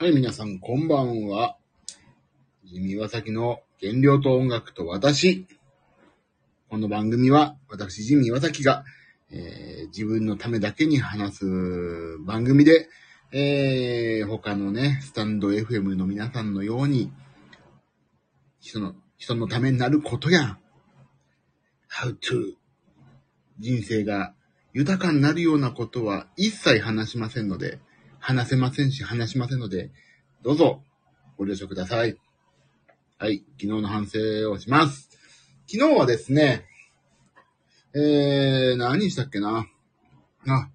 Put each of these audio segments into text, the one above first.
はい、皆さん、こんばんは。ジミワサキの原料と音楽と私。この番組は、私、ジミワサキが、えー自分のためだけに話す番組で、えー他のね、スタンド FM の皆さんのように、人の、人のためになることや、how to 人生が豊かになるようなことは一切話しませんので、話せませんし話しませんので、どうぞご了承ください。はい、昨日の反省をします。昨日はですね、えー、何したっけな？あ、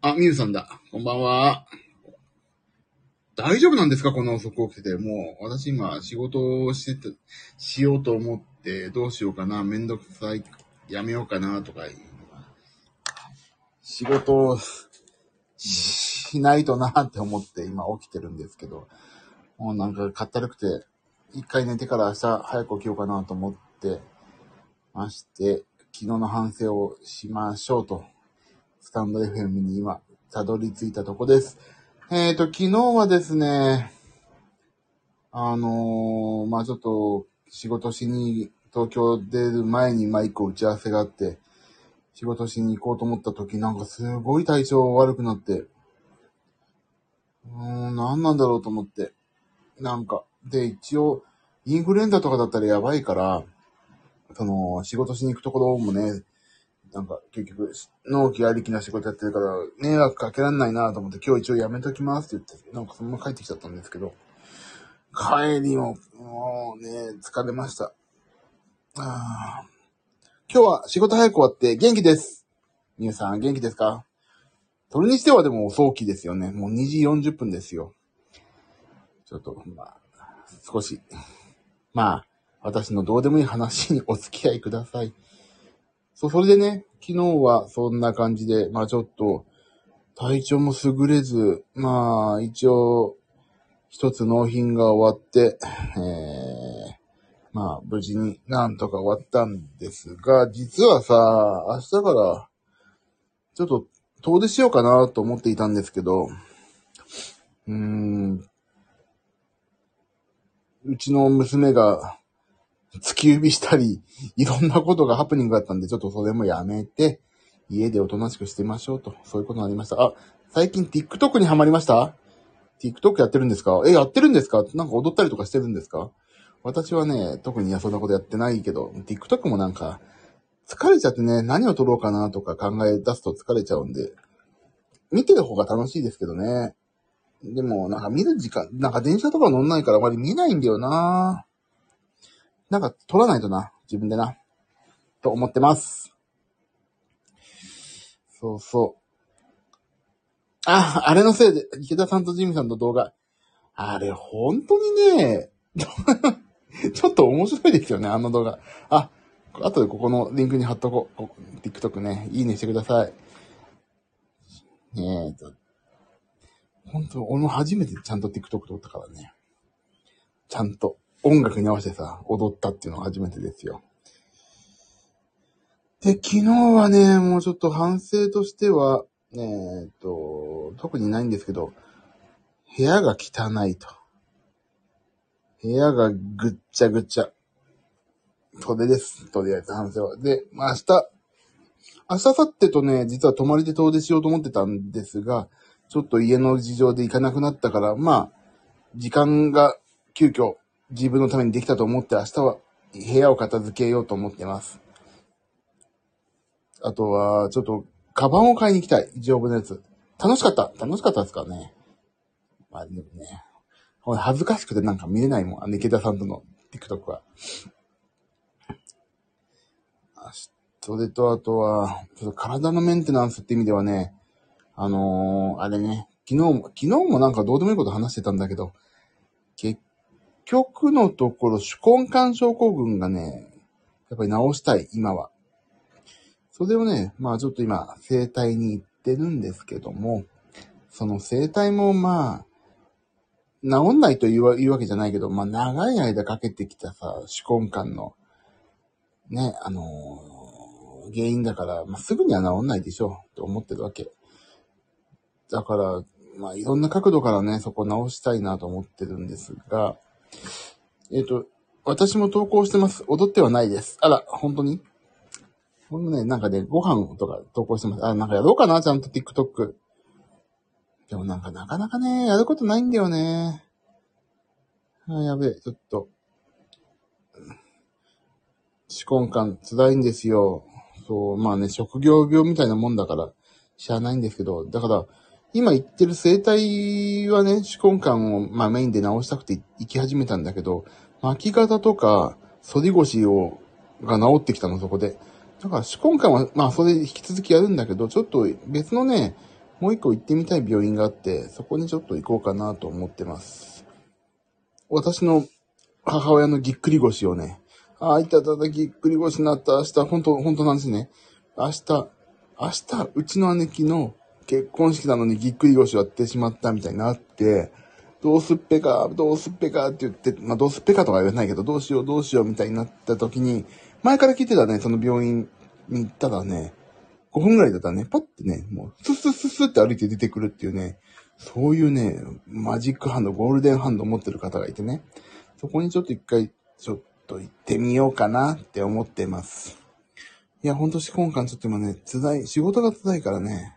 あ、みゆさんだ。こんばんは。大丈夫なんですか？この遅く起きてて。もう、私今仕事をしてて、しようと思って、どうしようかな。めんどくさい。やめようかな、とか。仕事をしないとなって思って今起きてるんですけど、もうなんかかったるくて、一回寝てから明日早く起きようかなと思ってまして、昨日の反省をしましょうと、スタンド FM に今、たどり着いたとこです。えーと、昨日はですね、あのーまあちょっと仕事しに東京出る前にマイクを打ち合わせがあって、仕事しに行こうと思った時なんかすごい体調悪くなって、うん、何なんだろうと思って。なんか、で、一応、インフルエンザとかだったらやばいから、その、仕事しに行くところもね、なんか、結局、納期ありきな仕事やってるから、迷惑かけらんないなと思って、今日一応やめときますって言って、なんかそのまま帰ってきちゃったんですけど、帰りも、もうね、疲れました。あ今日は仕事早く終わって元気です。みゆさん元気ですか？それにしてはでも遅起きですよね。もう2時40分ですよ。ちょっと、まあ、少し、まあ、私のどうでもいい話にお付き合いください。そう、それでね、昨日はそんな感じで、まあちょっと、体調も優れず、まあ、一応、一つ納品が終わって、えー、まあ、無事になんとか終わったんですが、実はさ、明日から、ちょっと遠出しようかなと思っていたんですけど、うーん、うちの娘が突き指したり、いろんなことがハプニングがあったんで、ちょっとそれもやめて、家でおとなしくしてみましょうと、そういうことになりました。あ、最近 TikTok にハマりました ?TikTok やってるんですか？え、やってるんですか？なんか踊ったりとかしてるんですか？私はね、特にそんなことやってないけど、TikTok もなんか、疲れちゃってね、何を撮ろうかなとか考え出すと疲れちゃうんで、見てる方が楽しいですけどね。でも、なんか見る時間、なんか電車とか乗んないからあまり見ないんだよななんか撮らないとな、自分でな。と思ってます。そうそう。あ、あれのせいで、池田さんとジミさんの動画。あれ、本当にね、ちょっと面白いですよね、あの動画。あ、後でここのリンクに貼っとこう。TikTok ね、いいねしてください。ねえと、本当俺も初めてちゃんと TikTok 撮ったからね。ちゃんと音楽に合わせてさ、踊ったっていうのが初めてですよ。で、昨日はね、もうちょっと反省としては、えーっと、特にないんですけど、部屋が汚いと。部屋がぐっちゃぐちゃ。それです。とりあえず反省は。で、まあ明日、明日、明後日とね、実は泊まりで遠出しようと思ってたんですが、ちょっと家の事情で行かなくなったから、まあ、時間が急遽自分のためにできたと思って明日は部屋を片付けようと思ってます。あとは、ちょっと、カバンを買いに行きたい。丈夫なやつ。楽しかった。楽しかったですかね。まあでもね、ほら恥ずかしくてなんか見れないもん。あの池田さんとの TikTok は。あそれとあとは、ちょっと体のメンテナンスって意味ではね、あのー、あれね、昨日も、昨日もなんかどうでもいいこと話してたんだけど、結局のところ、手根管症候群がね、やっぱり治したい、今は。それをね、まあちょっと今、整体に行ってるんですけども、その整体もまあ、治んないというわ言うわけじゃないけど、まあ長い間かけてきたさ、手根管の、ね、あのー原因だから、まあ、すぐには治んないでしょう、と思ってるわけ。だから、まあ、いろんな角度からね、そこ直したいなと思ってるんですが、えっ、と、私も投稿してます。踊ってはないです。あら、本当に？ほんとね、なんかね、ご飯とか投稿してます。あ、なんかやろうかな、ちゃんと TikTok。でもなんかなかなかね、やることないんだよね。あ、やべえ、ちょっと。思考感辛いんですよ。そう、まあね、職業病みたいなもんだから、しゃあないんですけど、だから、今言ってる生態はね、手根感を、まあ、メインで直したくて行き始めたんだけど、巻き方とか、反り腰を、が治ってきたの、そこで。だから、手根感は、まあ、それ引き続きやるんだけど、ちょっと別のね、もう一個行ってみたい病院があって、そこにちょっと行こうかなと思ってます。私の母親のぎっくり腰をね、ああ、いたたたぎっくり腰になった、明日、本当本当なんですね。明日、明日、うちの姉貴の結婚式なのにぎっくり腰をやってしまったみたいになって、どうすっぺか、どうすっぺかって言って、まあどうすっぺかとか言わないけど、どうしようどうしようみたいになった時に、前から聞いてたね、その病院に行ったらね、5分ぐらいだったらね、パッてね、もう、ススススって歩いて出てくるっていうね、そういうね、マジックハンド、ゴールデンハンド持ってる方がいてね、そこにちょっと一回、ちょっと行ってみようかなって思ってます。いや、ほんと、今感ちょっと今ね、辛い、仕事が辛いからね、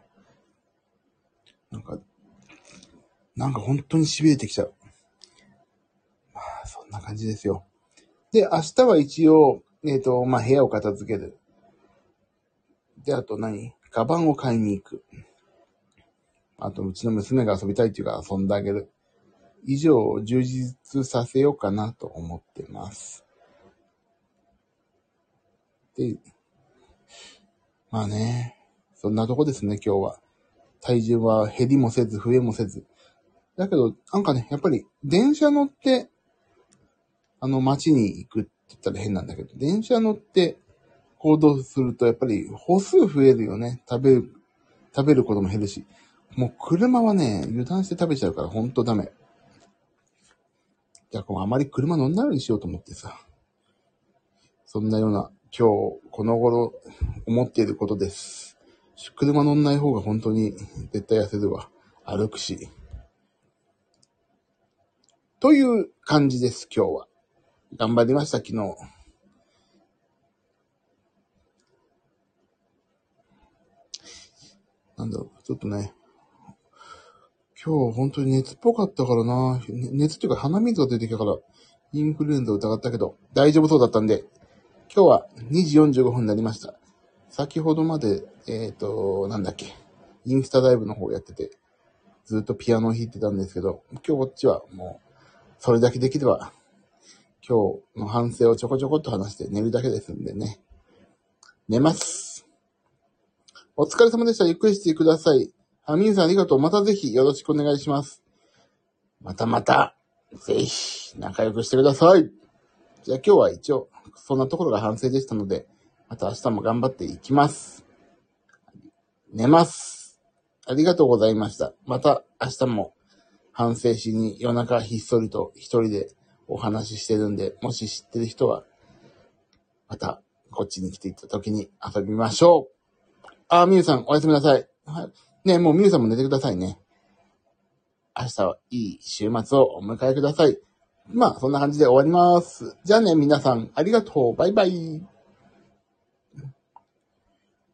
なんか、なんか本当に痺れてきちゃう。まあ、そんな感じですよ。で、明日は一応、えっ、と、まあ、部屋を片付ける。で、あと何？カバンを買いに行く。あと、うちの娘が遊びたいっていうか遊んであげる。以上、充実させようかなと思ってます。で、まあね、そんなとこですね、今日は。体重は減りもせず、増えもせず。だけど、なんかね、やっぱり、電車乗って、あの、街に行くって言ったら変なんだけど、電車乗って行動すると、やっぱり歩数増えるよね。食べる、食べることも減るし。もう車はね、油断して食べちゃうからほんとダメ。じゃあ、あまり車乗んないようにしようと思ってさ。そんなような、今日、この頃、思っていることです。車乗んない方が本当に絶対痩せるわ。歩くし。という感じです、今日は。頑張りました、昨日。なんだろう、ちょっとね。今日本当に熱っぽかったからな。熱っていうか鼻水が出てきたから、インフルエンザを疑ったけど、大丈夫そうだったんで、今日は2時45分になりました。先ほどまで、えっ、と、なんだっけ、インスタライブの方やってて、ずっとピアノを弾いてたんですけど、今日こっちはもう、それだけできれば、今日の反省をちょこちょこっと話して寝るだけですんでね。寝ます。お疲れ様でした。ゆっくりしてください。あ、みんさんありがとう。またぜひよろしくお願いします。またまた、ぜひ、仲良くしてください。じゃあ今日は一応、そんなところが反省でしたので、また明日も頑張っていきます。寝ます。ありがとうございました。また明日も反省しに夜中ひっそりと一人でお話ししてるんで、もし知ってる人は、またこっちに来ていた時に遊びましょう。あー、みゆさんおやすみなさい。はい。ねもうみゆさんも寝てくださいね。明日はいい週末をお迎えください。まあ、そんな感じで終わります。じゃあね、皆さん、ありがとう。バイバイ。